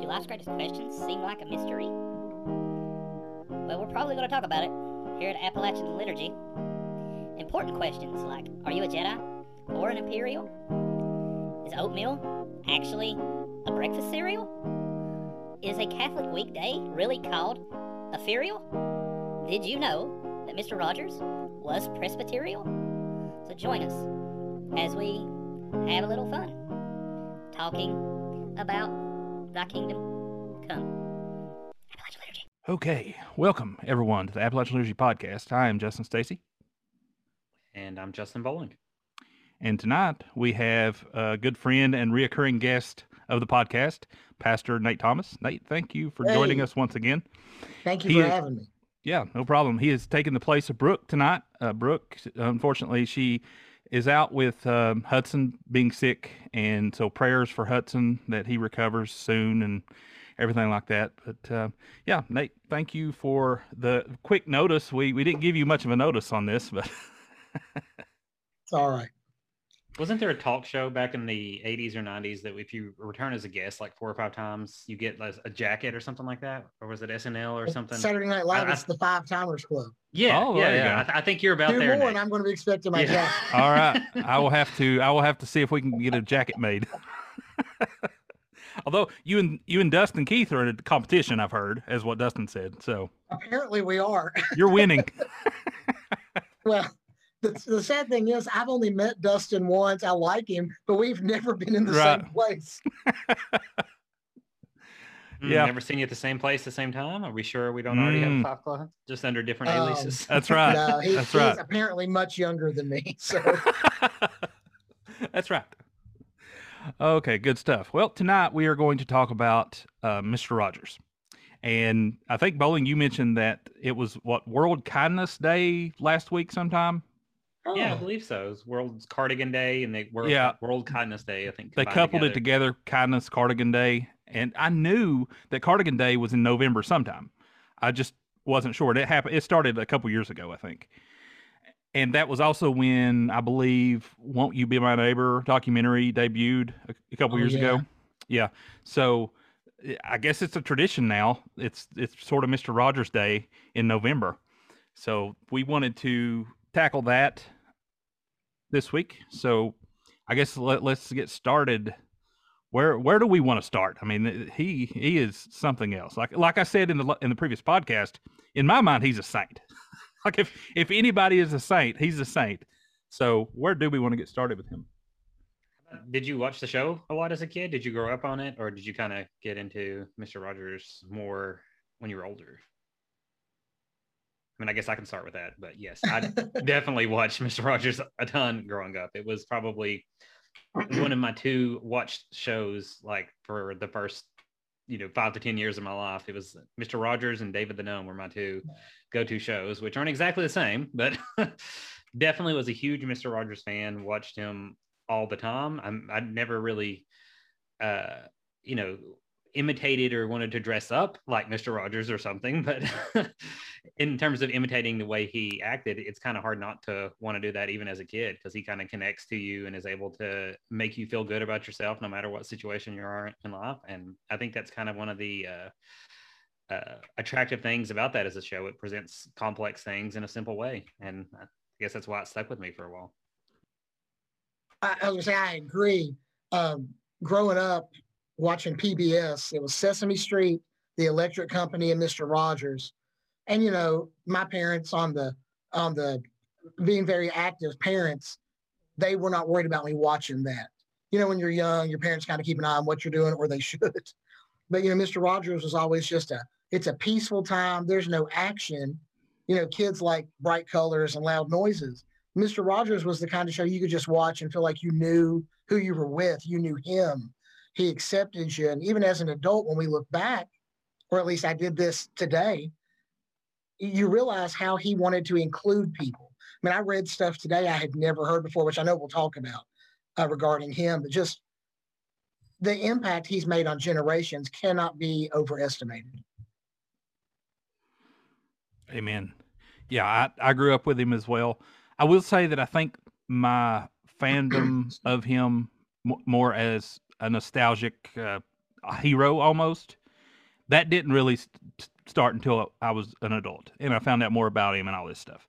Do life's greatest questions seem like a mystery? Well, we're probably going to talk about it here at Appalachian Liturgy. Important questions like Are you a Jedi or an Imperial? Is oatmeal actually a breakfast cereal? Is a Catholic weekday really called a ferial? Did you know that Mr. Rogers was Presbyterial? So join us as we have a little fun talking about thy kingdom come. Appalachian Liturgy. Okay, welcome everyone to the Appalachian Liturgy Podcast. I am Justin Stacy, And I'm Justin Bowling. and tonight we have a good friend and reoccurring guest of the podcast, Pastor Nate Thomas. Nate, thank you for joining us once again. Thank you He for is- having me. Yeah, no problem. He has taken the place of Brooke tonight. Uh, Brooke, unfortunately, she is out with um, Hudson being sick, and so prayers for Hudson that he recovers soon and everything like that. But uh, yeah, Nate, thank you for the quick notice. We we didn't give you much of a notice on this, but It's all right. Wasn't there a talk show back in the 80s or 90s that if you return as a guest like four or five times, you get like, a jacket or something like that? Or was it SNL or something? Saturday Night Live. I- it's the Five Timers Club. Yeah, Oh, yeah, yeah. I, th- I think you're about Two there. more, and I'm going to be expecting my Yeah. jacket. all right, I will have to I will have to see if we can get a jacket made. Although you and you and Dustin Keith are in a competition, I've heard, as what Dustin said. So Apparently, we are. you're winning. well, the, the sad thing is, I've only met Dustin once. I like him, but we've never been in the Right. same place. Mm, Yeah. Never seen you at the same place at the same time? Are we sure we don't already Mm. have five clubs? Just under different Um, aliases? That's right. No, he, That's he's right. apparently much younger than me. So That's right. Okay, good stuff. Well, tonight we are going to talk about uh, Mr. Rogers. And I think, Bowling, you mentioned that it was what, World Kindness Day last week sometime? yeah, I Oh, believe so. It's World Cardigan Day and the World, Yeah. World Kindness Day, I think. They combined coupled it together, Kindness Cardigan Day. And I knew that Cardigan Day was in November sometime. I just wasn't sure. It happened. It started a couple years ago, I think. And that was also when I believe "Won't You Be My Neighbor" documentary debuted a, a couple Oh, years yeah. ago. Yeah. So I guess it's a tradition now. It's it's sort of Mister Rogers Day in November. So we wanted to tackle that this week. So I guess let, let's get started. Where where do we want to start? I mean, he he is something else. Like like I said in the in the previous podcast, in my mind, he's a saint. like if if anybody is a saint, he's a saint. So where do we want to get started with him? Did you watch the show a lot as a kid? Did you grow up on it, or did you kind of get into Mister Rogers more when you were older? I mean, I guess I can start with that, but yes, I definitely watched Mister Rogers a ton growing up. It was probably one of my two watched shows, like for the first, you know, five to ten years of my life. It was Mister Rogers and David the Gnome were my two go-to shows, which aren't exactly the same, but definitely was a huge Mister Rogers fan. Watched him all the time. I'm, I never really, uh, you know, imitated or wanted to dress up like Mr. Rogers or something. But in terms of imitating the way he acted, it's kind of hard not to want to do that even as a kid because he kind of connects to you and is able to make you feel good about yourself no matter what situation you are in life. And I think that's kind of one of the uh, uh, attractive things about that as a show. It presents complex things in a simple way. And I guess that's why it stuck with me for a while. I, I was to say, I agree. Um, growing up watching PBS, it was Sesame Street, The Electric Company, and Mr. Rogers. And, you know, my parents on the, on the being very active parents, they were not worried about me watching that. You know, when you're young, your parents kind of keep an eye on what you're doing, or they should. But, you know, Mr. Rogers was always just a, it's a peaceful time. There's no action. You know, kids like bright colors and loud noises. Mr. Rogers was the kind of show you could just watch and feel like you knew who you were with, you knew him, he accepted you. And even as an adult, when we look back, or at least I did this today, you realize how he wanted to include people. I mean, I read stuff today I had never heard before, which I know we'll talk about uh, regarding him, but just the impact he's made on generations cannot be overestimated. Amen. Yeah, I, I grew up with him as well. I will say that I think my fandom of him more as a nostalgic uh, hero almost. That didn't really st- start until I was an adult and I found out more about him and all this stuff.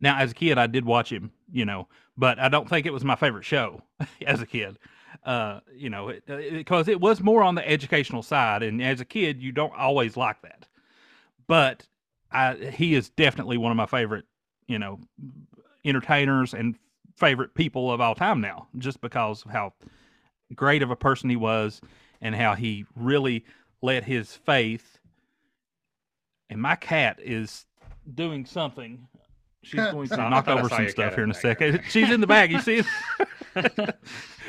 Now, as a kid, I did watch him, you know, but I don't think it was my favorite show as a kid. Uh, you know, because it, it, it was more on the educational side, and as a kid, you don't always like that. But I, he is definitely one of my favorite, you know, entertainers and favorite people of all time now, just because of how great of a person he was and how he really let his faith. And my cat is doing something. She's going to knock over some stuff here in a second. She's in the bag. You see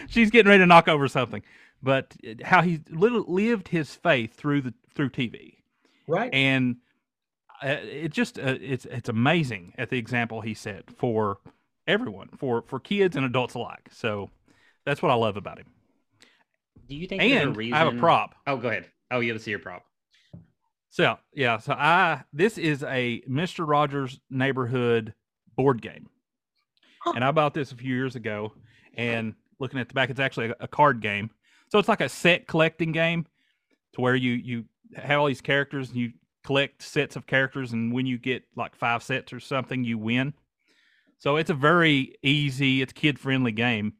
She's getting ready to knock over something. But how he lived his faith through the through TV, right? And uh, it just uh, it's it's amazing at the example he set for everyone, for for kids and adults alike. So that's what I love about him. Do you think and reason... I have a prop. Oh, go ahead. Oh, you have to see your prop. So yeah, so I this is a Mister Rogers neighborhood board game, and I bought this a few years ago. And looking at the back, it's actually a, a card game. So it's like a set collecting game, to where you you have all these characters and you collect sets of characters, and when you get like five sets or something, you win. So it's a very easy, it's kid friendly game,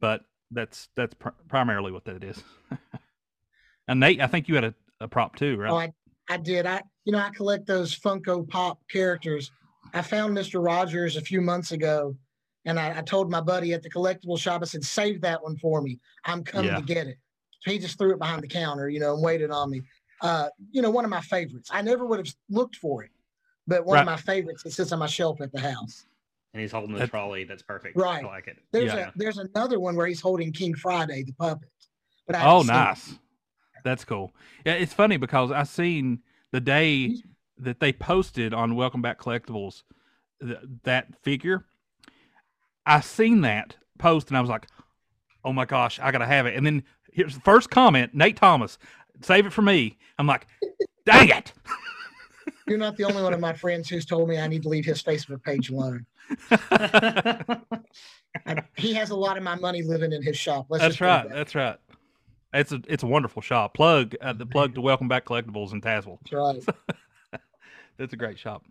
but that's that's pr- primarily what that is. and Nate, I think you had a, a prop too, right? Oh, I, I did. I you know I collect those Funko Pop characters. I found Mister Rogers a few months ago, and I, I, told my buddy at the collectible shop. I said, "Save that one for me. I'm coming yeah. to get it." So he just threw it behind the counter, you know, and waited on me. Uh, you know, one of my favorites. I never would have looked for it, but one right. of my favorites. It sits on my shelf at the house and he's holding the that's, trolley. That's perfect. Right. I like it. There's yeah. a there's another one where he's holding King Friday, the puppet. But I oh, nice. It. That's cool. Yeah, it's funny because I seen the day that they posted on Welcome Back Collectibles th- that figure. I seen that post and I was like, "Oh my gosh, I gotta have it!" And then here's the first comment: Nate Thomas, save it for me. I'm like, "Dang it!" You're not the only one of my friends who's told me I need to leave his Facebook page alone. He has a lot of my money living in his shop. Let's that's right. That. That's right. It's a it's a wonderful shop. Plug uh, the plug to Welcome Back Collectibles in Tazewell. That's right. that's a great shop.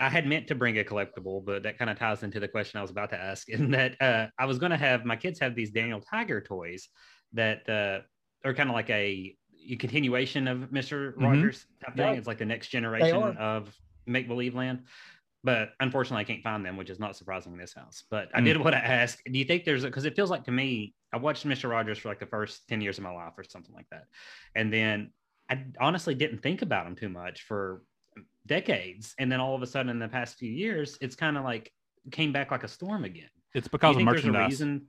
I had meant to bring a collectible, but that kind of ties into the question I was about to ask. In that uh, I was going to have my kids have these Daniel Tiger toys that uh, are kind of like a, a, continuation of Mister mm-hmm. Rogers type thing. It's like the next generation of make believe land but unfortunately I can't find them, which is not surprising in this house. But I mm. did want to ask, do you think there's a because it feels like to me, I watched Mr. Rogers for like the first 10 years of my life or something like that. And then I honestly didn't think about him too much for decades. And then all of a sudden in the past few years, it's kind of like came back like a storm again. It's because of merchandise. There's a reason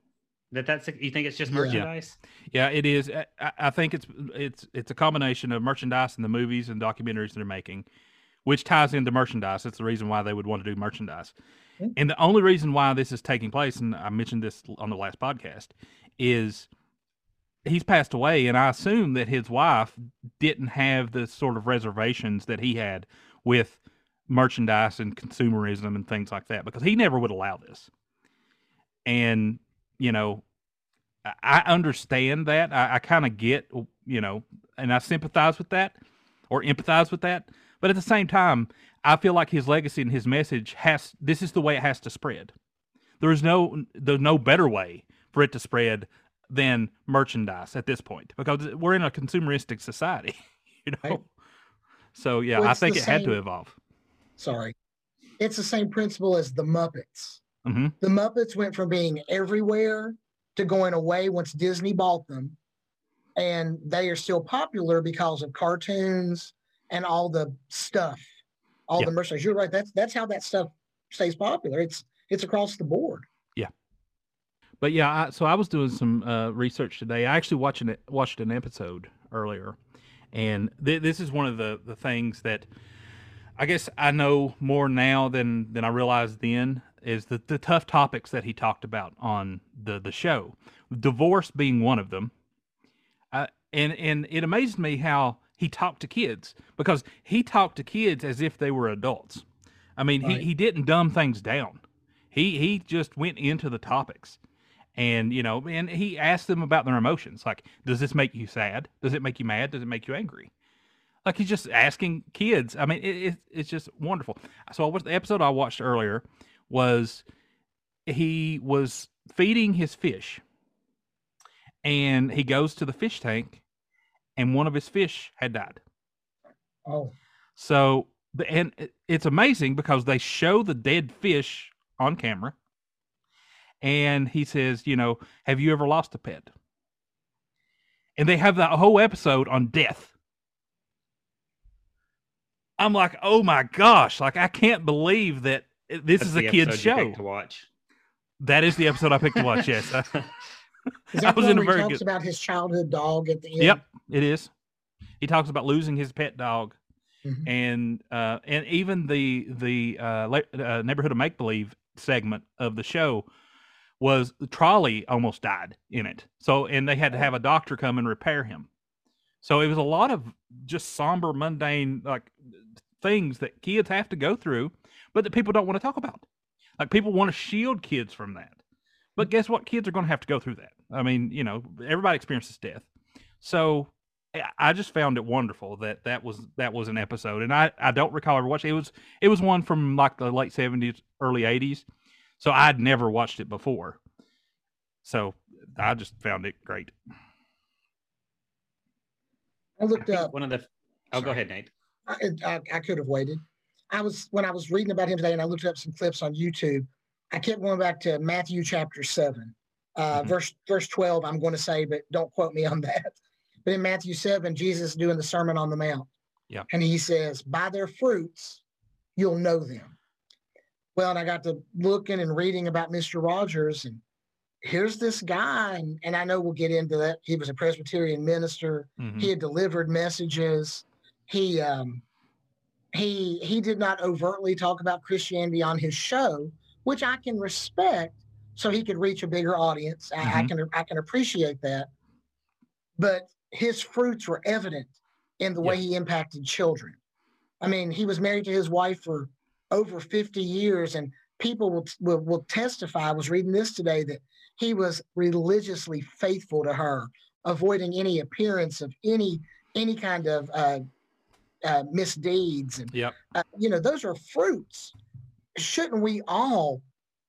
that that's you think it's just merchandise yeah, yeah it is I, I, think it's it's it's a combination of merchandise and the movies and documentaries they're making which ties into merchandise. That's the reason why they would want to do merchandise. Mm-hmm. And the only reason why this is taking place, and I mentioned this on the last podcast, is he's passed away, and I assume that his wife didn't have the sort of reservations that he had with merchandise and consumerism and things like that because he never would allow this. And you know, I understand that. I, I kind of get, you know, and I sympathize with that or empathize with that. But at the same time, I feel like his legacy and his message has this is the way it has to spread. There is no there's no better way for it to spread than merchandise at this point because we're in a consumeristic society, you know. Right. So yeah, well, I think it same, had to evolve. Sorry, it's the same principle as the Muppets. Mm-hmm. The Muppets went from being everywhere to going away once Disney bought them, and they are still popular because of cartoons and all the stuff, all yeah. the merchandise. You're right. That's that's how that stuff stays popular. It's it's across the board. Yeah. But yeah, I, so I was doing some uh, research today. I actually watching it watched an episode earlier, and th- this is one of the the things that I guess I know more now than than I realized then is the the tough topics that he talked about on the the show, divorce being one of them. Uh, and and it amazed me how he talked to kids because he talked to kids as if they were adults. I mean, right. he, he didn't dumb things down. He he just went into the topics. and you know, and he asked them about their emotions. Like, does this make you sad? Does it make you mad? Does it make you angry? Like he's just asking kids. I mean, it, it, it's just wonderful. So what the episode I watched earlier was he was feeding his fish, and he goes to the fish tank, and one of his fish had died. Oh, So, the- and it's amazing because they show the dead fish on camera. And he says, you know, have you ever lost a pet? And they have that whole episode on death. I'm like, oh my gosh, like I can't believe that this That's is a the kid's show. to watch. That is the episode I picked to watch. Yes. is I that was in a he very talks good- about his childhood dog at the end? Yep, it is. He talks about losing his pet dog, Mhm. and uh, and even the the uh, uh, neighborhood of make believe segment of the show was the trolley almost died in it. So and they had to have a doctor come and repair him. So it was a lot of just somber, mundane like things that kids have to go through, but that people don't want to talk about. Like people want to shield kids from that. But guess what? Kids are going to have to go through that. I mean, you know, everybody experiences death. So I- I just found it wonderful that that was that was an episode, and I I don't recall ever watching it. It was it was one from like the late seventies, early eighties, so I'd never watched it before. So I just found it great. I I looked think up. one of the. Oh, go ahead, Nate. I, I, I could have waited. I was when I was reading about him today, and I looked up some clips on YouTube. I kept going back to Matthew chapter seven, uh, Mhm. verse verse twelve. I'm going to say, but don't quote me on that. But in Matthew seven, Jesus is doing the Sermon on the Mount. Yeah. and he says, "By their fruits, you'll know them." Well, and I got to looking and reading about Mister Rogers, and here's this guy, and, and I know we'll get into that. He was a Presbyterian minister Mhm. he had delivered messages he um he he did not overtly talk about christianity on his show which i can respect so he could reach a bigger audience. I, I Mhm. can i can appreciate that. But his fruits were evident in the way he impacted children. I mean he was married to his wife for over 50 years and people will, will, will testify i was reading this today that he was religiously faithful to her avoiding any appearance of any any kind of uh, uh, misdeeds and Yep. uh, you know those are fruits shouldn't we all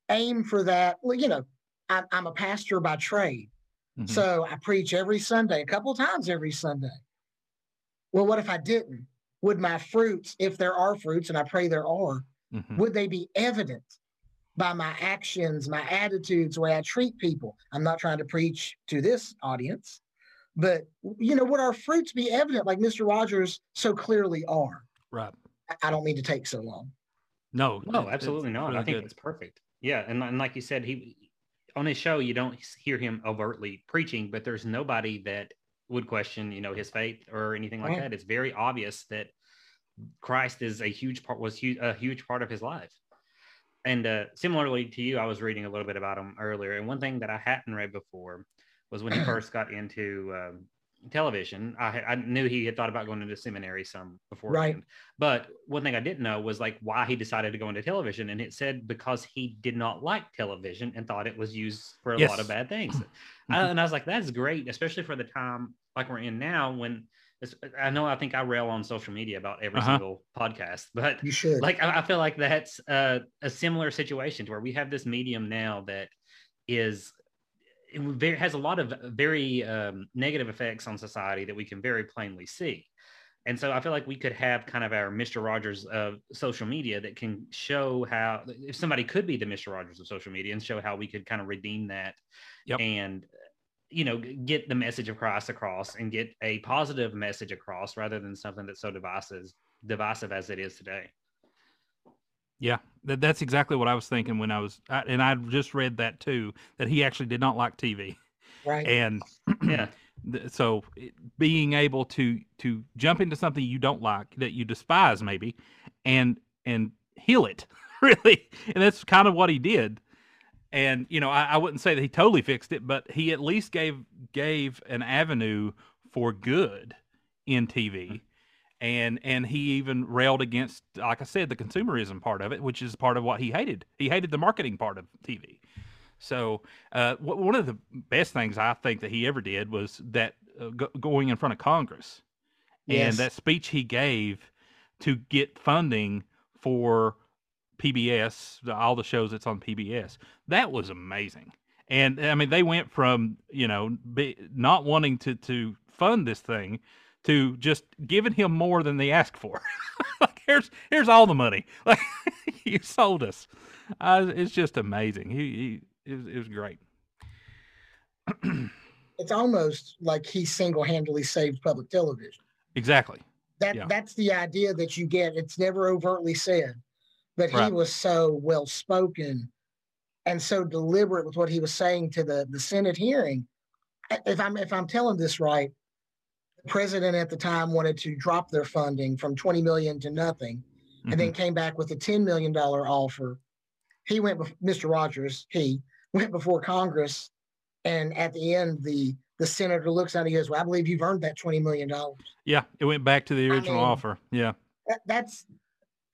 aim for that well you know i'm, I'm a pastor by trade Mhm. so i preach every sunday a couple times every sunday well what if i didn't would my fruits if there are fruits and i pray there are Mhm. would they be evident by my actions, my attitudes, the way I treat people? I'm not trying to preach to this audience, but you know, would our fruits be evident like Mr. Rogers so clearly are? Right. I- I don't mean to take so long. No. No, it- absolutely not. really I think good. it's perfect. Yeah, and, and like you said, he on his show you don't hear him overtly preaching, but there's nobody that would question, you know, his faith or anything like Right. that. It's very obvious that Christ is a huge part was a huge part of his life. And uh, similarly to you, I was reading a little bit about him earlier, and one thing that I hadn't read before was when he first got into um, television. I, I knew he had thought about going into seminary some beforehand, but one thing I didn't know was like why he decided to go into television, and it said because he did not like television and thought it was used for a lot of bad things. Uh, and I was like, that's great, especially for the time like we're in now. When I know I think I rail on social media about every Uh-huh. single podcast, but You should. like I, I feel like that's uh, a similar situation to where we have this medium now that is it has a lot of very um, negative effects on society that we can very plainly see. And so I feel like we could have kind of our Mr. Rogers of social media that can show how if somebody could be the Mr. Rogers of social media and show how we could kind of redeem that Yep. and you know get the message of Christ across and get a positive message across rather than something that's so divisive divisive as it is today. Yeah, that, that's exactly what I was thinking when I was, I, and I just read that too. That he actually did not like TV, right. and Yeah. th- so it- being able to to jump into something you don't like that you despise maybe, and and heal it really, and that's kind of what he did. And you know, I, I wouldn't say that he totally fixed it, but he at least gave gave an avenue for good in TV. Mm-hmm. And and he even railed against, like I said, the consumerism part of it, which is part of what he hated. He hated the marketing part of TV. So uh, w- one of the best things I think that he ever did was that uh, go- going in front of Congress and that speech he gave to get funding for PBS, the- all the shows that's on PBS. That was amazing. And I mean, they went from you know be, not wanting to to fund this thing to just giving him more than they asked for. like here's here's all the money. Like you sold us. Uh, it's just amazing. He, he it, was, it was great. It's almost like he single-handedly saved public television. exactly. That Yeah. that's the idea that you get. It's never overtly said, but he was so well spoken and so deliberate with what he was saying to the the Senate hearing. If I'm if I'm telling this right, president at the time wanted to drop their funding from 20 million to nothing, and Mhm. then came back with a 10 million dollar offer. He went, Mr. Rogers, he went before Congress, and at the end, the the senator looks at him and he goes, "Well, I believe you've earned that 20 million dollars." yeah, it went back to the I original mean- offer. Yeah, that, that's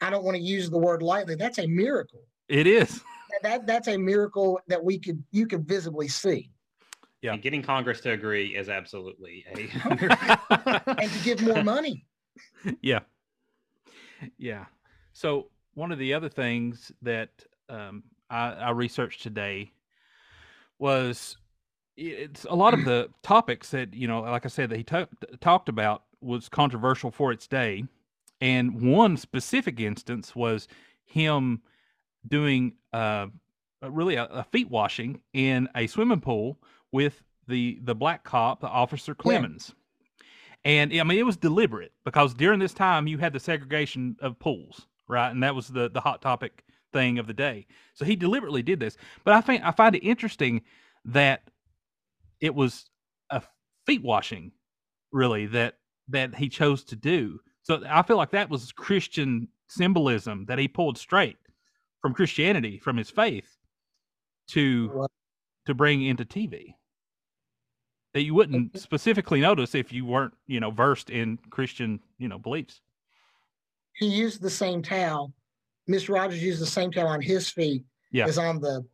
I don't want to use the word lightly. That's a miracle. it is. That, that that's a miracle that we could you could visibly see. Yeah. And getting Congress to agree is absolutely a. And to give more money. yeah yeah so one of the other things that um, I, I researched today was it's a lot of the topics that you know like i said that he ta- talked about was controversial for its day and one specific instance was him doing uh, a- really a, a feet washing in a swimming pool with the the black cop the officer clemmons and I mean, it was deliberate because during this time you had the segregation of pools, right? And that was the the hot topic thing of the day. So he deliberately did this. But I think I find it interesting that it was a feet washing, really that that he chose to do. So I feel like that was Christian symbolism that he pulled straight from Christianity, from his faith, to to bring into TV that you wouldn't specifically notice if you weren't, you know, versed in Christian, you know, beliefs. He used the same towel. Mr. Rogers used the same towel on his feet Yeah. as on the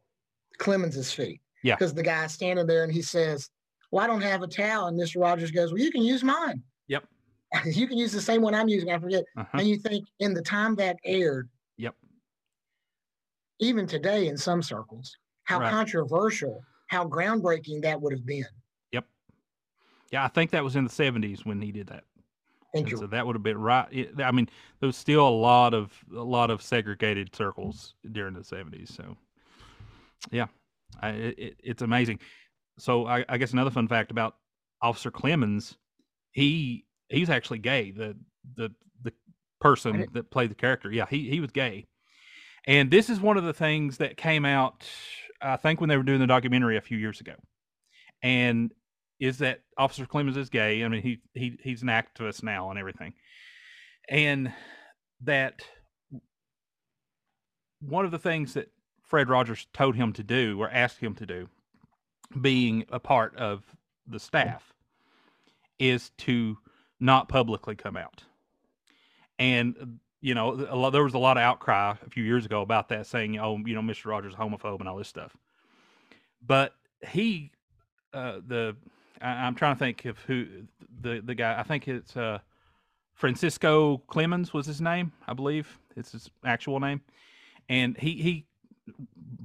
Clemmons's feet. Yeah. Because the guy's standing there and he says, Well, I don't have a towel. And Mr. Rogers goes, Well, you can use mine. Yep. you can use the same one I'm using. I forget. Uh-huh. And you think in the time that aired, Yep. even today in some circles, how Right. controversial, how groundbreaking that would have been. Yeah, I think that was in the seventies when he did that. Thank you. so that would have been right. Eh, I mean, there was still a lot of a lot of segregated circles during the seventies. So, yeah, I, it, it- it's amazing. So I, I guess another fun fact about Officer Clemmons, he he's actually gay. The the the person that played the character, yeah, he he was gay. And this is one of the things that came out, I think, when they were doing the documentary a few years ago. And is that Officer Clemmons is gay. I mean, he he he's an activist now and everything, and that one of the things that Fred Rogers told him to do or asked him to do, being a part of the staff, is to not publicly come out. And you know, lot, there was a lot of outcry a few years ago about that, saying, "Oh, you know, Mr. Rogers is homophobe and all this stuff." But he, uh, the I, I'm trying to think of who the the guy. I think it's uh, Francisco Clemmons was his name, I believe. It's his actual name, and he he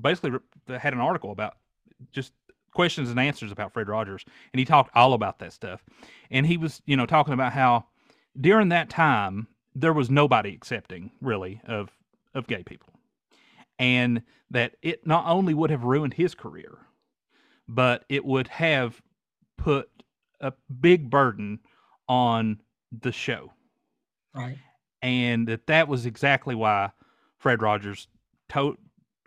basically had an article about just questions and answers about Fred Rogers, and he talked all about that stuff. And he was, you know, talking about how during that time there was nobody accepting really of of gay people, and that it not only would have ruined his career, but it would have put a big burden on the show Right. and that that was exactly why Fred Rogers told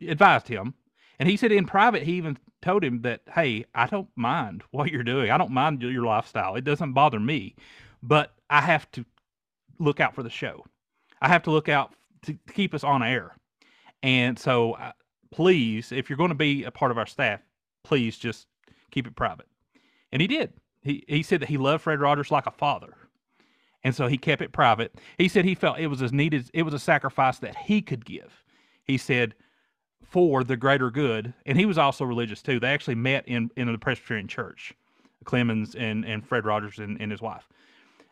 advised him. And he said in private, he even told him that, "Hey, I don't mind what you're doing. I don't mind your lifestyle. It doesn't bother me, but I have to look out for the show. I have to look out to, to keep us on air. And so, uh, please, if you're going to be a part of our staff, please just keep it private." And he did. He he said that he loved Fred Rogers like a father and so he kept it private. He said he felt it was as needed. It was a sacrifice that he could give. He said, for the greater good, and he was also religious too. They actually met in in the Presbyterian Church, Clemmons and and Fred Rogers and, and his wife.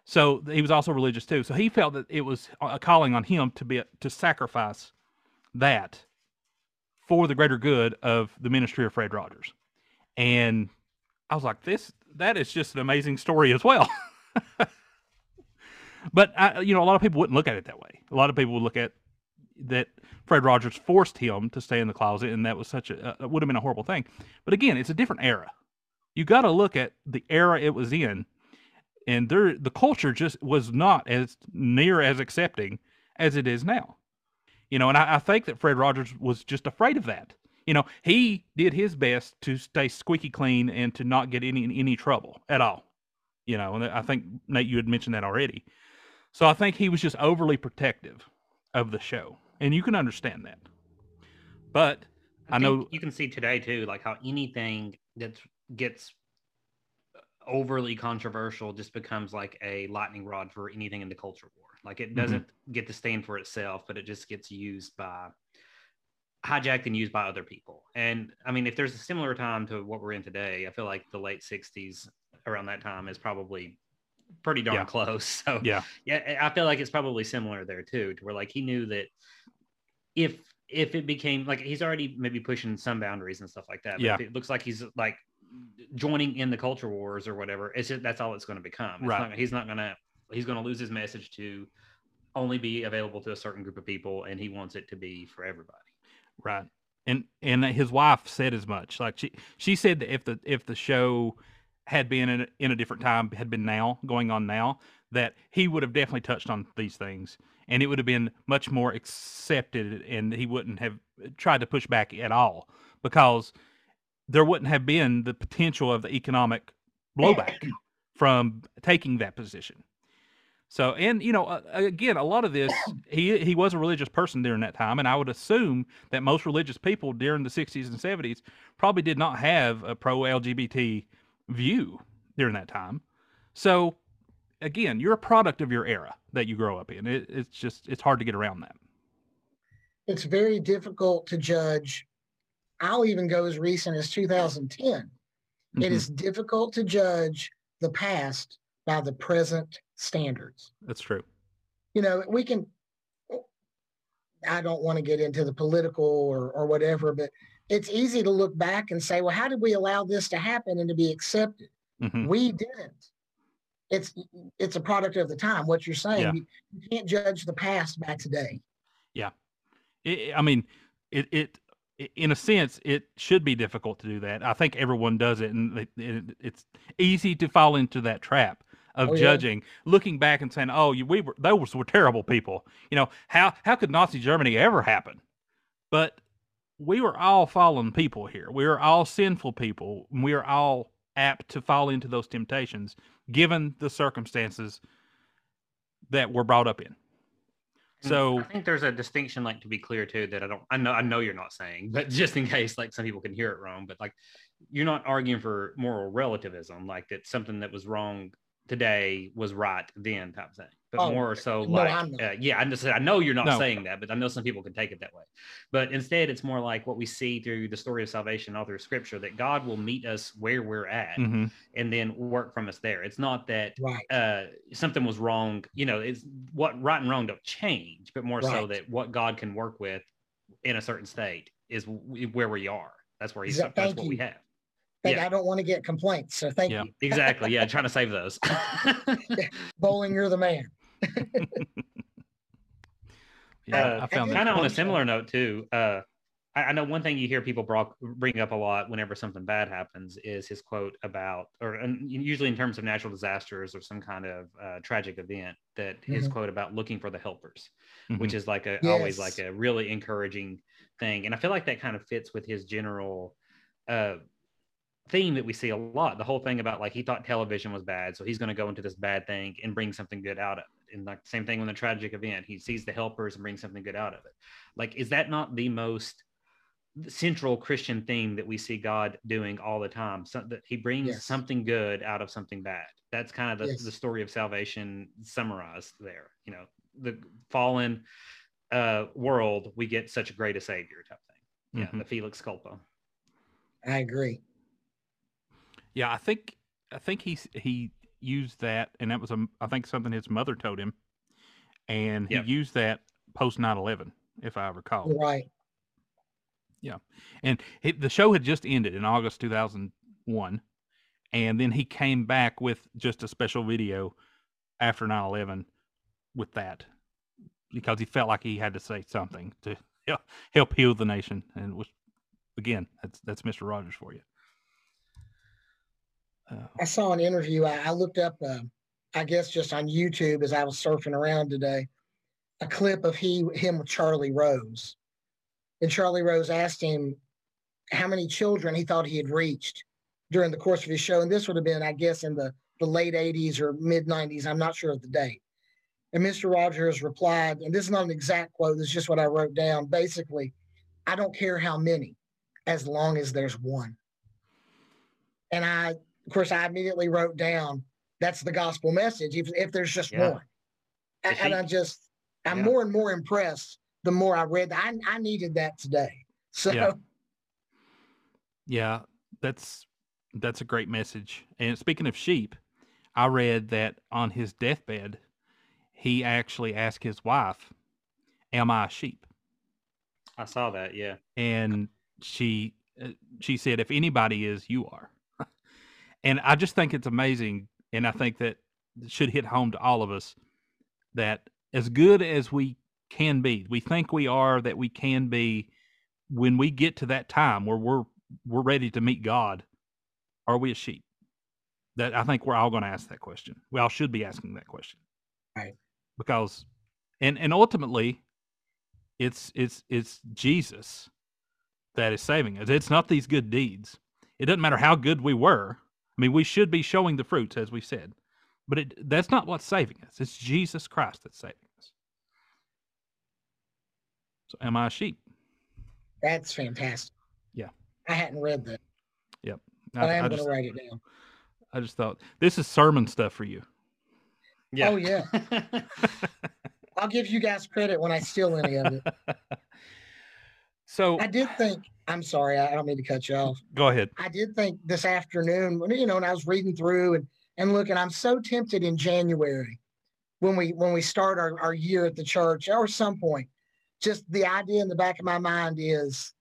So he was also religious too. So he felt that it was a calling on him to be to sacrifice that for the greater good of the ministry of Fred Rogers. And I was like, this that is just an amazing story as well. but I, you know, a lot of people wouldn't look at it that way. A lot of people would look at that Fred Rogers forced him to stay in the closet, and that was such a uh, would have been a horrible thing. But again, it's a different era. You got to look at the era it was in, and there the culture just was not as near as accepting as it is now. You know, and I, I think that Fred Rogers was just afraid of that. You know, he did his best to stay squeaky clean and to not get any any trouble at all. You know, and I think Nate, you had mentioned that already. So I think he was just overly protective of the show, and you can understand that. But I, I know you can see today too, like how anything that gets overly controversial just becomes like a lightning rod for anything in the culture war. Like it mm-hmm. doesn't get to stand for itself, but it just gets used by hijacked and used by other people. And I mean, if there's a similar time to what we're in today, I feel like the late 60s around that time is probably pretty darn Yeah. close. So yeah, yeah, I feel like it's probably similar there too, to where like he knew that if if it became like he's already maybe pushing some boundaries and stuff like that. But Yeah. if it looks like he's like joining in the culture wars or whatever, it's just that's all it's going to become. It's Right. Not, he's not gonna he's gonna lose his message to only be available to a certain group of people, and he wants it to be for everybody. Right. And and his wife said as much. Like she she said that if the if the show had been in a, in a different time, had been now going on now, that he would have definitely touched on these things, and it would have been much more accepted, and he wouldn't have tried to push back at all because there wouldn't have been the potential of the economic blowback from taking that position. So, and you know, uh, again, a lot of this, he he was a religious person during that time, and I would assume that most religious people during the '60s and '70s probably did not have a pro LGBT view during that time. So, again, you're a product of your era that you grow up in. It, it's just it's hard to get around that. It's very difficult to judge. I'll even go as recent as 2010. It Mhm. is difficult to judge the past by the present standards. That's true. You know, we can, I don't want to get into the political or, or whatever, but it's easy to look back and say, well, how did we allow this to happen and to be accepted? hmm We didn't. It's it's a product of the time. What you're saying, Yeah. you, you can't judge the past by today. Yeah, it, I mean, it, it in a sense it should be difficult to do that. I think everyone does it, and it, it, it's easy to fall into that trap of Oh, yeah. judging, looking back and saying, "Oh, you, we were those were terrible people." You know how how could Nazi Germany ever happen? But we were all fallen people here. We are all sinful people. and We are all apt to fall into those temptations, given the circumstances that we're brought up in. Mm, so- I think there's a distinction, like to be clear too, that I don't, I know, I know you're not saying, but just in case, like some people can hear it wrong, but like you're not arguing for moral relativism, like that something that was wrong today was right then, type of thing. But Oh, more so, no, like, I'm uh, yeah, I just, I know you're not No. saying that, but I know some people can take it that way. But instead, it's more like what we see through the story of salvation, all through Scripture, that God will meet us where we're at, Mhm. and then work from us there. It's not that Right. uh something was wrong you know it's what right and wrong don't change but more so that what god can work with in a certain state is where we are that's where he's Exa- that's what we have Think Yeah. I don't want to get complaints. So thank Yeah. you. exactly yeah trying to save those Bowling, you're the man. Yeah, Uh, I found that kind of on a similar note too uh I, I know one thing you hear people brought, bring up a lot whenever something bad happens is his quote about, or and usually in terms of natural disasters or some kind of uh, tragic event, that his Mhm. quote about looking for the helpers. Mhm. which is like a always like a really encouraging thing. And I feel like that kind of fits with his general uh theme that we see a lot. The whole thing about like he thought television was bad, so he's going to go into this bad thing and bring something good out of it. And like same thing with the tragic event, he sees the helpers and brings something good out of it. Like, is that not the most central Christian theme that we see God doing all the time? So that he brings Yes. something good out of something bad. That's kind of the, Yes. the story of salvation summarized there. You know, the fallen uh world, we get such a great a savior type thing. Yeah, Mhm. the Felix Culpa. I agree. Yeah, I think I think he he used that, and that was a I think something his mother told him, and he Yep. used that post 9-11, if I recall. Right. Yeah. And he, the show had just ended in August 2001, and then he came back with just a special video after 9-11 with that because he felt like he had to say something to help, help heal the nation, and was again that's that's Mr. Rogers for you. Uh, I saw an interview. I, I looked up, uh, I guess, just on YouTube as I was surfing around today, a clip of he him with Charlie Rose, and Charlie Rose asked him how many children he thought he had reached during the course of his show, and this would have been, I guess, in the the late '80s or mid '90s. I'm not sure of the date. And Mr. Rogers replied, and this is not an exact quote. This is just what I wrote down. Basically, I don't care how many, as long as there's one. And I of course, I immediately wrote down that's the gospel message. If, if there's just Yeah. one, A- If and he- I just I'm Yeah. more and more impressed the more I read. I I needed that today. So Yeah. Yeah, that's that's a great message. And speaking of sheep, I read that on his deathbed, he actually asked his wife, "Am I a sheep?" I saw that. Yeah. And she uh, she said, "If anybody is, you are." And I just think it's amazing, and I think that it should hit home to all of us that as good as we can be, we think we are, that we can be, when we get to that time where we're we're ready to meet God, are we a sheep? That I think we're all going to ask that question. We all should be asking that question, Right. Because, and and ultimately, it's it's it's Jesus that is saving us. It's not these good deeds. It doesn't matter how good we were. I mean, we should be showing the fruits, as we said, but it that's not what's saving us. It's Jesus Christ that's saving us. So, am I a sheep? that's fantastic. Yeah. I hadn't read that, Yep. but I, am going just, to write it down. I just thought this is sermon stuff for you. Yeah. Oh yeah, I'll give you guys credit when I steal any of it. so I did think. I'm sorry, I don't mean to cut you off. go ahead. I did think this afternoon, when you know, when I was reading through and and looking, I'm so tempted in January when we when we start our, our year at the church or some point, just the idea in the back of my mind is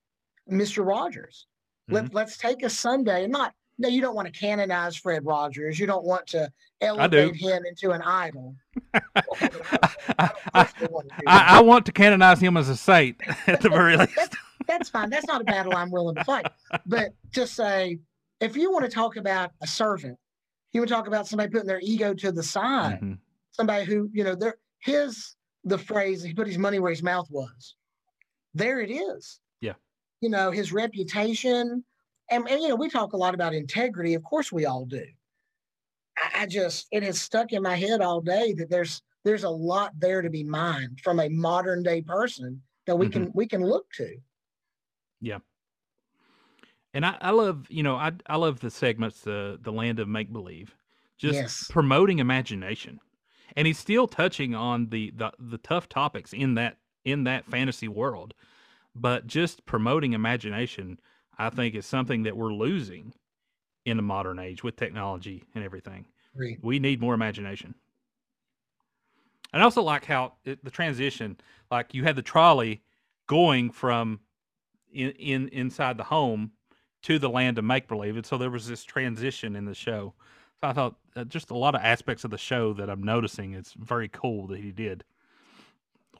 Mr. Rogers. Let, mm-hmm. let's take a Sunday and not no, you don't want to canonize Fred Rogers. You don't want to elevate him into an idol. I, I, want to do I. I want to canonize him as a saint at the very least. That's, that's fine. That's not a battle I'm willing to fight. But just say, if you want to talk about a servant, you want to talk about somebody putting their ego to the side, Mhm. somebody who, you know, his the phrase he put his money where his mouth was. There it is. Yeah. You know, his reputation. And, and you know, we talk a lot about integrity. Of course we all do. I, I just it has stuck in my head all day that there's there's a lot there to be mined from a modern day person that we can mm-hmm. we can look to. Yeah. And I, I love, you know, I I love the segments, the the land of make believe, just Yes. promoting imagination, and he's still touching on the, the the tough topics in that in that fantasy world, but just promoting imagination, I think, is something that we're losing in the modern age with technology and everything. Agree. We need more imagination. And I also like how it, the transition, like you had the trolley going from in, in inside the home to the land of make believe, and so there was this transition in the show. So I thought uh, just a lot of aspects of the show that I'm noticing. It's very cool that he did.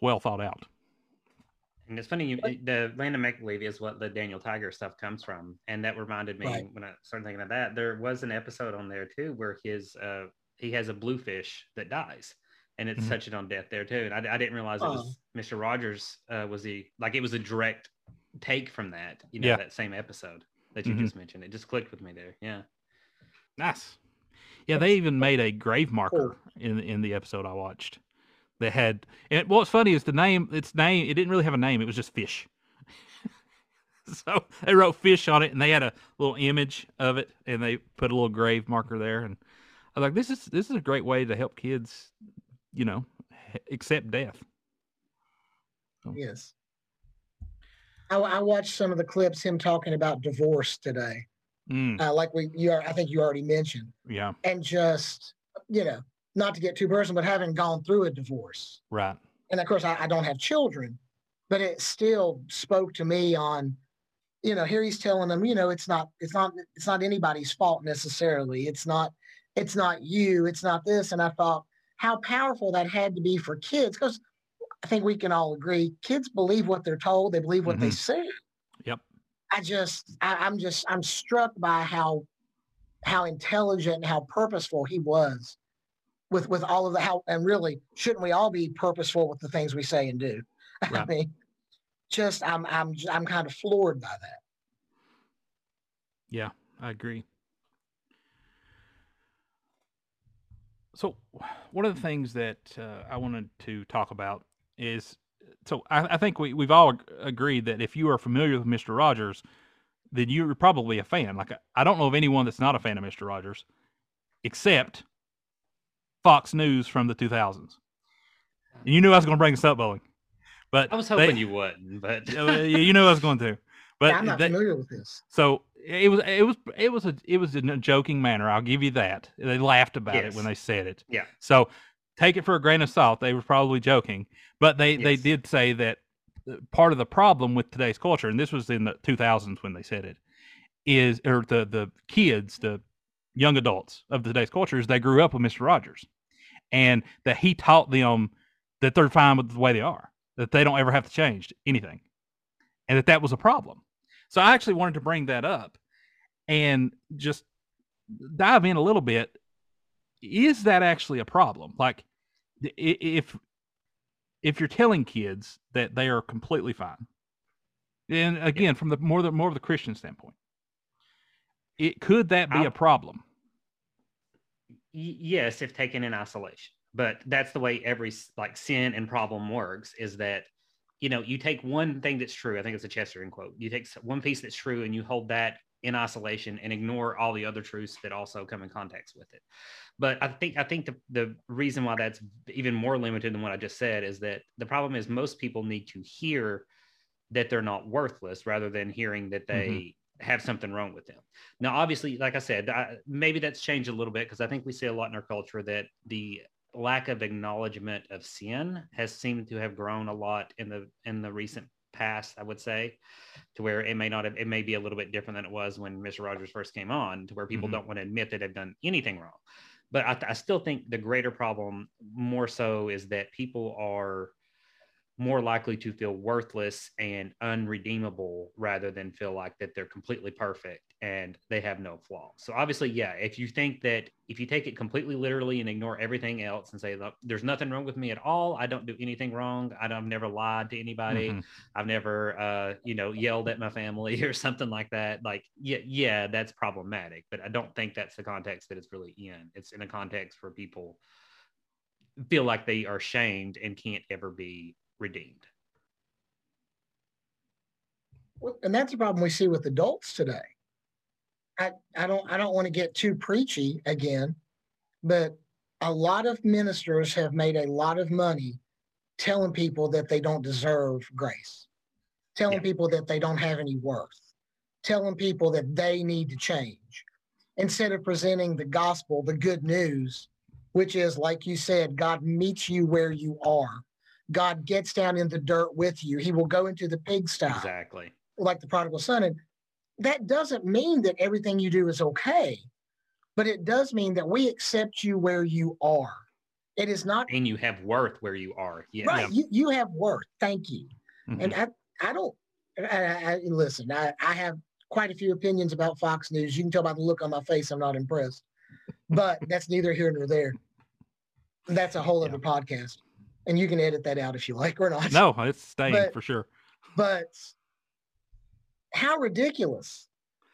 Well thought out. And it's funny, you, the land of make believe is what the Daniel Tiger stuff comes from, and that reminded me Right. when I started thinking of that. There was an episode on there too where his uh, he has a bluefish that dies, and it's Mhm. touching on death there too. And I, I didn't realize it was Mr. Rogers uh, was the like it was a direct take from that, you know, Yeah. that same episode that you Mhm. just mentioned. It just clicked with me there. Yeah. Nice. Yeah, they even made a grave marker in in the episode I watched. That had and what's funny is the name. Its name. It didn't really have a name. It was just fish. so they wrote fish on it, and they had a little image of it, and they put a little grave marker there. And I was like, this is this is a great way to help kids, you know, accept death. Yes. I, I watched some of the clips him talking about divorce today, Mm, uh, like we you are, I think you already mentioned, yeah, and just you know, not to get too personal, but having gone through a divorce, right. and of course I, I don't have children, but it still spoke to me on, you know, here he's telling them, you know, it's not it's not it's not anybody's fault necessarily. It's not it's not you. It's not this. And I thought how powerful that had to be for kids because I think we can all agree kids believe what they're told. They believe what they mm-hmm. say. Yep. I just I, I'm just I'm struck by how how intelligent and how purposeful he was with with all of the how and really shouldn't we all be purposeful with the things we say and do? I mean, just I'm I'm I'm kind of floored by that. Yeah, I agree. So, one of the things that uh, I wanted to talk about is so I, I think we, we've all agreed that if you are familiar with Mr. Rogers, then you're probably a fan. Like, I- I don't know of anyone that's not a fan of Mr. Rogers, except Fox News from the 2000s. And you knew I was going to bring this up, Boeing. But I was they- hoping you wouldn't, but you knew I was going to. But Yeah, I'm not they- familiar with this. so it was it was it was a it was in a joking manner. I'll give you that. They laughed about it when they said it. Yeah. So take it for a grain of salt. They were probably joking, but they they did say that uh, part of the problem with today's culture, and this was in the 2000s when they said it, is or the the kids, the young adults of today's culture, is they grew up with Mister Rogers, and that he taught them that they're fine with the way they are, that they don't ever have to change anything, and that that was a problem. So I actually wanted to bring that up and just dive in a little bit. Is that actually a problem? Like, i- i- if if you're telling kids that they are completely fine, and again, from the more the more of the Christian standpoint, it could that be I'll- a problem? Yes if taken in isolation. But that's the way every like sin and problem works is that you know you take one thing that's true i think it's a Chester chesterton quote you take one piece that's true and you hold that in isolation and ignore all the other truths that also come in context with it. But i think i think the, the reason why that's even more limited than what i just said is that the problem is most people need to hear that they're not worthless rather than hearing that they mm-hmm. Have something wrong with them now, obviously, like I said, I, maybe that's changed a little bit because I think we see a lot in our culture that the lack of acknowledgement of sin has seemed to have grown a lot in the in the recent past. I would say, to where it may not have, it may be a little bit different than it was when Mr. Rogers first came on, to where people Mhm. don't want to admit that they've done anything wrong. But I, I still think the greater problem, more so, is that people are more likely to feel worthless and unredeemable rather than feel like that they're completely perfect and they have no flaws. So obviously, yeah, if you think that if you take it completely literally and ignore everything else and say, look, there's nothing wrong with me at all. I don't do anything wrong. I don't, I've never lied to anybody. Mhm. I've never, uh, you know, yelled at my family or something like that. Like, yeah, yeah, that's problematic. But I don't think that's the context that it's really in. It's in a context where people feel like they are shamed and can't ever be redeemed. Well, and that's the problem we see with adults today. I, I don't I don't want to get too preachy again, but a lot of ministers have made a lot of money telling people that they don't deserve grace, telling Yeah. people that they don't have any worth, telling people that they need to change, instead of presenting the gospel, the good news, which is like you said, God meets you where you are. God gets down in the dirt with you. He will go into the pigsty Exactly. like the prodigal son. And that doesn't mean that everything you do is okay, but it does mean that we accept you where you are. It is not And you have worth where you are. Yeah. right. You you have worth. Thank you. Mhm. And I I don't. I, I, I- listen. I I have quite a few opinions about Fox News. You can tell by the look on my face. I'm not impressed. But that's neither here nor there. That's a whole Yeah. other podcast, and you can edit that out if you like or not. no, it's staying But- for sure. but how ridiculous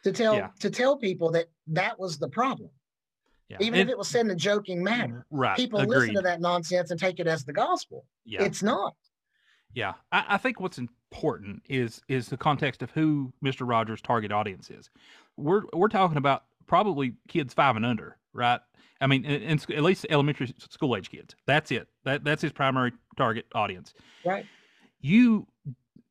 to tell Yeah. to tell people that that was the problem Yeah. even And- if it was said in a joking manner right. people agreed. listen to that nonsense and take it as the gospel yeah. it's not Yeah, I, I think what's important is is the context of who Mr. Rogers' target audience is. We're we're talking about probably kids five and under, right? I mean, in, in at least elementary school age kids. That's it. That that's his primary target audience. right You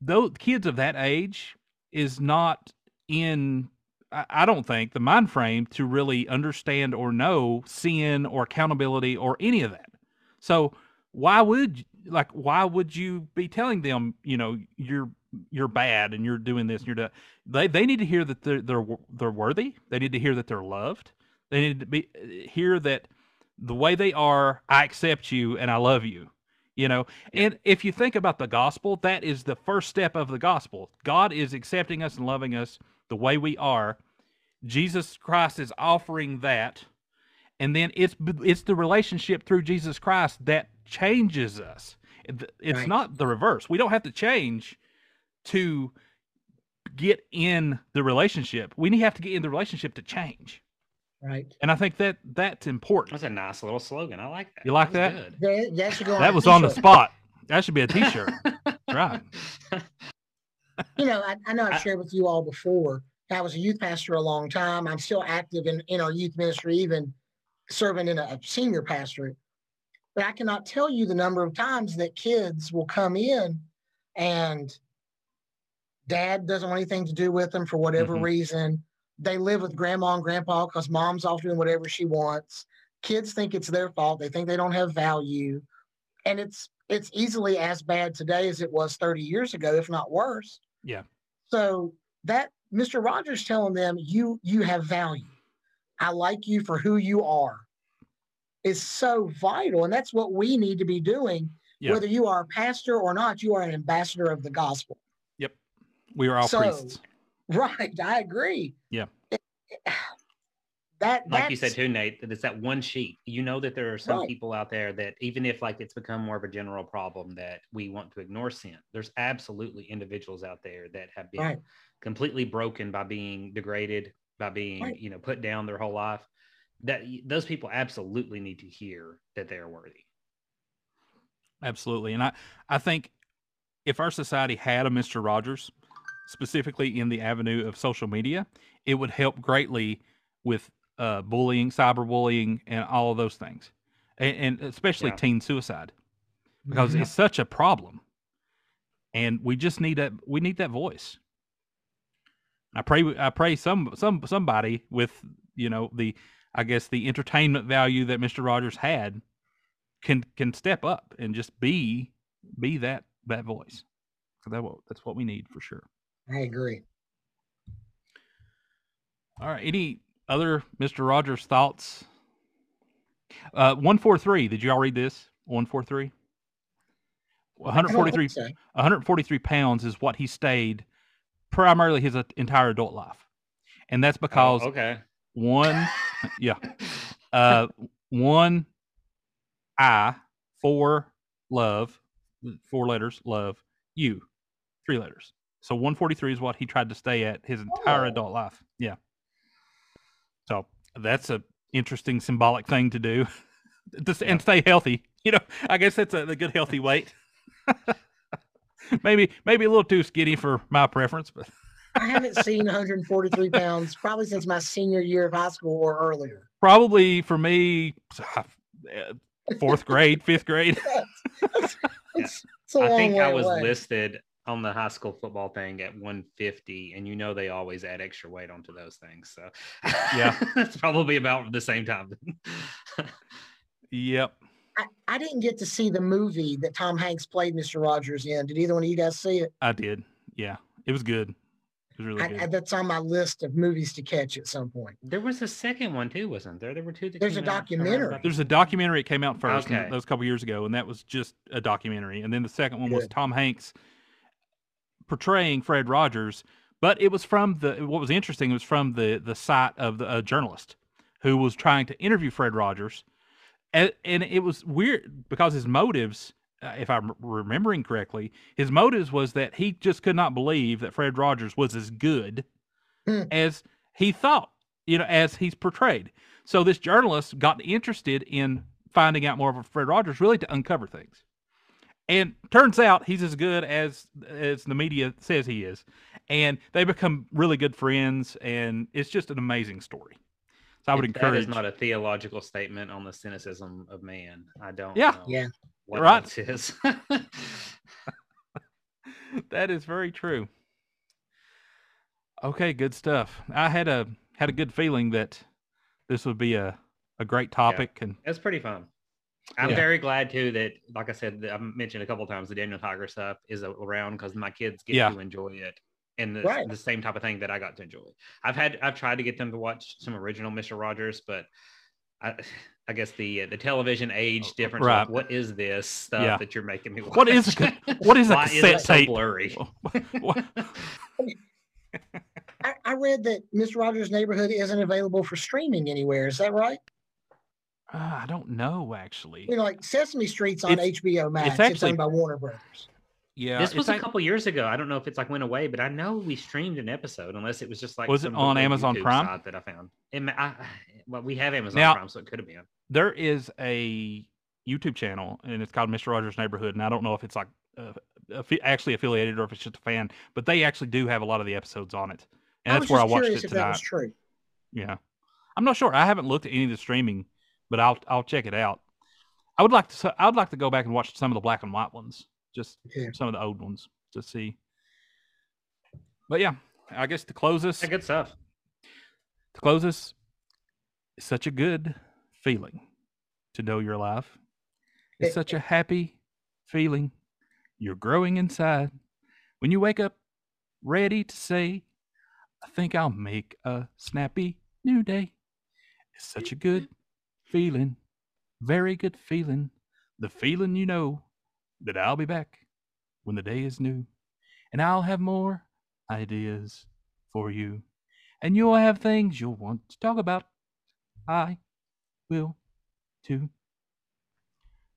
those kids of that age is not in I I don't think the mind frame to really understand or know sin or accountability or any of that. So why would like why would you be telling them you know you're you're bad and you're doing this and you're doing they they need to hear that they're they're they're worthy. They need to hear that they're loved. They need to be uh, hear that the way they are, I accept you and I love you. You know, and if you think about the gospel, that is the first step of the gospel. God is accepting us and loving us the way we are. Jesus Christ is offering that, and then it's it's the relationship through Jesus Christ that changes us. It's Right. not the reverse. We don't have to change to get in the relationship. We have to get in the relationship to change. Right. And I think that that's important. That's a nice little slogan. I like that. You like was that? That, that should go on That a was on the spot. That should be a t-shirt. right. You know, I, I know I've I- shared with you all before. I was a youth pastor a long time. I'm still active in, in our youth ministry, even serving in a, a senior pastorate. But I cannot tell you the number of times that kids will come in and dad doesn't want anything to do with them for whatever Mhm. reason. They live with grandma and grandpa because mom's off doing whatever she wants. Kids think it's their fault. They think they don't have value. And it's it's easily as bad today as it was 30 years ago, if not worse. Yeah. So that Mr. Rogers telling them you you have value. I like you for who you are is so vital. And that's what we need to be doing. Yeah. Whether you are a pastor or not, you are an ambassador of the gospel. Yep. We are all So, priests. Right. I agree. Yeah. It- it- that like you said too, Nate, that it's that one sheet. You know that there are some Right. people out there that even if like it's become more of a general problem that we want to ignore sin, there's absolutely individuals out there that have been Right. completely broken by being degraded, by being Right. you know put down their whole life. That those people absolutely need to hear that they are worthy. Absolutely. And I, I think if our society had a Mr. Rogers, specifically in the avenue of social media, it would help greatly with uh, bullying, cyberbullying, and all of those things, and, and especially Yeah. teen suicide, because Mhm. it's such a problem, and we just need that. We need that voice. I pray. I pray some some somebody with you know the I guess the entertainment value that Mr. Rogers had can can step up and just be be that that voice. That that's what we need for sure. I agree. All right. Any other Mr. Rogers thoughts? Uh, one four three. Did you all read this? One four three. One I hundred don't forty think three. so. 143 pounds is what he stayed primarily his uh, entire adult life, and that's Oh, because okay. one, yeah, uh, one, I, four, love, four letters, love, you, three letters. So 143 is what he tried to stay at his entire Oh. adult life. Yeah. So that's a interesting symbolic thing to do, to, s- and stay healthy. You know, I guess that's a, a good healthy weight. maybe maybe a little too skinny for my preference, but I haven't seen 143 pounds probably since my senior year of high school or earlier. probably for me, uh, fourth grade, fifth grade. It's, it's a I long think I was away. listed on the high school football thing at 150, and you know they always add extra weight onto those things. So Yeah. it's probably about the same time. Yep. I, I didn't get to see the movie that Tom Hanks played Mr. Rogers in. Did either one of you guys see it? I did. Yeah. It was good. It was really I, good. I, that's on my list of movies to catch at some point. there was a second one too, wasn't there? There were two. That There's a came out documentary. about There's a documentary that came out first. Okay. That was a couple years ago, and that was just a documentary. And then the second one was Tom Hanks portraying Fred Rogers. But it was from the what was interesting was from the the site of the a journalist who was trying to interview Fred Rogers, and, and it was weird because his motives, uh, if I'm remembering correctly, his motives was that he just could not believe that Fred Rogers was as good Hmm. as he thought, you know, as he's portrayed. So this journalist got interested in finding out more of Fred Rogers, really to uncover things. And turns out he's as good as as the media says he is, and they become really good friends, and it's just an amazing story. So I would If encourage. That is not a theological statement on the cynicism of man. I don't. Yeah. know Yeah. what Right. else is. that is very true. Okay, good stuff. I had a had a good feeling that this would be a a great topic, and It's pretty fun. I'm Yeah. very glad too that, like I said, I've mentioned a couple times, the Daniel Tiger stuff is around because my kids get Yeah. to enjoy it, and the, Right. the same type of thing that I got to enjoy. I've had I've tried to get them to watch some original Mister Rogers, but I, I guess the uh, the television age difference. Right. Of what is this stuff Yeah. that you're making me watch? What is a, what is a Why cassette it so blurry? I, I read that Mr. Rogers' Neighborhood isn't available for streaming anywhere. Is that right? Uh, I don't know actually. You know, like Sesame Street's on It's- HBO Max. It's, actually- owned by Warner Brothers. Yeah, this was a ain't- couple years ago. I don't know if it's like went away, but I know we streamed an episode, unless it was just like Was it on Amazon YouTube Prime? site that I found. It, ma- I, well, we have Amazon Now- Prime, so it could have been. there is a YouTube channel and it's called Mr. Rogers Neighborhood, and I don't know if it's like uh, affi- actually affiliated or if it's just a fan, but they actually do have a lot of the episodes on it, and I that's where I watched curious it if that was tonight. true. Yeah, I'm not sure. I haven't looked at any of the streaming, but I'll I'll check it out. I would like to. I would like to go back and watch some of the black and white ones, just Yeah. some of the old ones to see. But yeah, I guess to close this, Yeah, good stuff. to close this, it's such a good feeling to know you're alive. It's such a happy feeling. You're growing inside. When you wake up ready to say, I think I'll make a snappy new day. It's such a good feeling. Very good feeling. The feeling you know that I'll be back when the day is new. And I'll have more ideas for you. And you'll have things you'll want to talk about. I will too.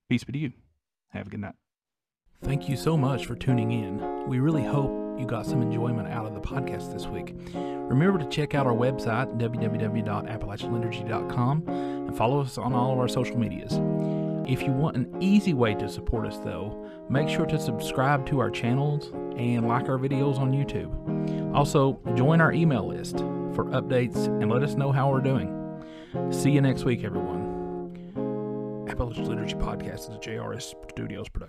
Peace be to you. Have a good night. Thank you so much for tuning in. We really hope you got some enjoyment out of the podcast this week. Remember to check out our website, www.appalachianliturgy.com, and follow us on all of our social medias. If you want an easy way to support us, though, make sure to subscribe to our channels and like our videos on YouTube. Also, join our email list for updates and let us know how we're doing. See you next week, everyone. Appalachian Liturgy Podcast is a JRS Studios production.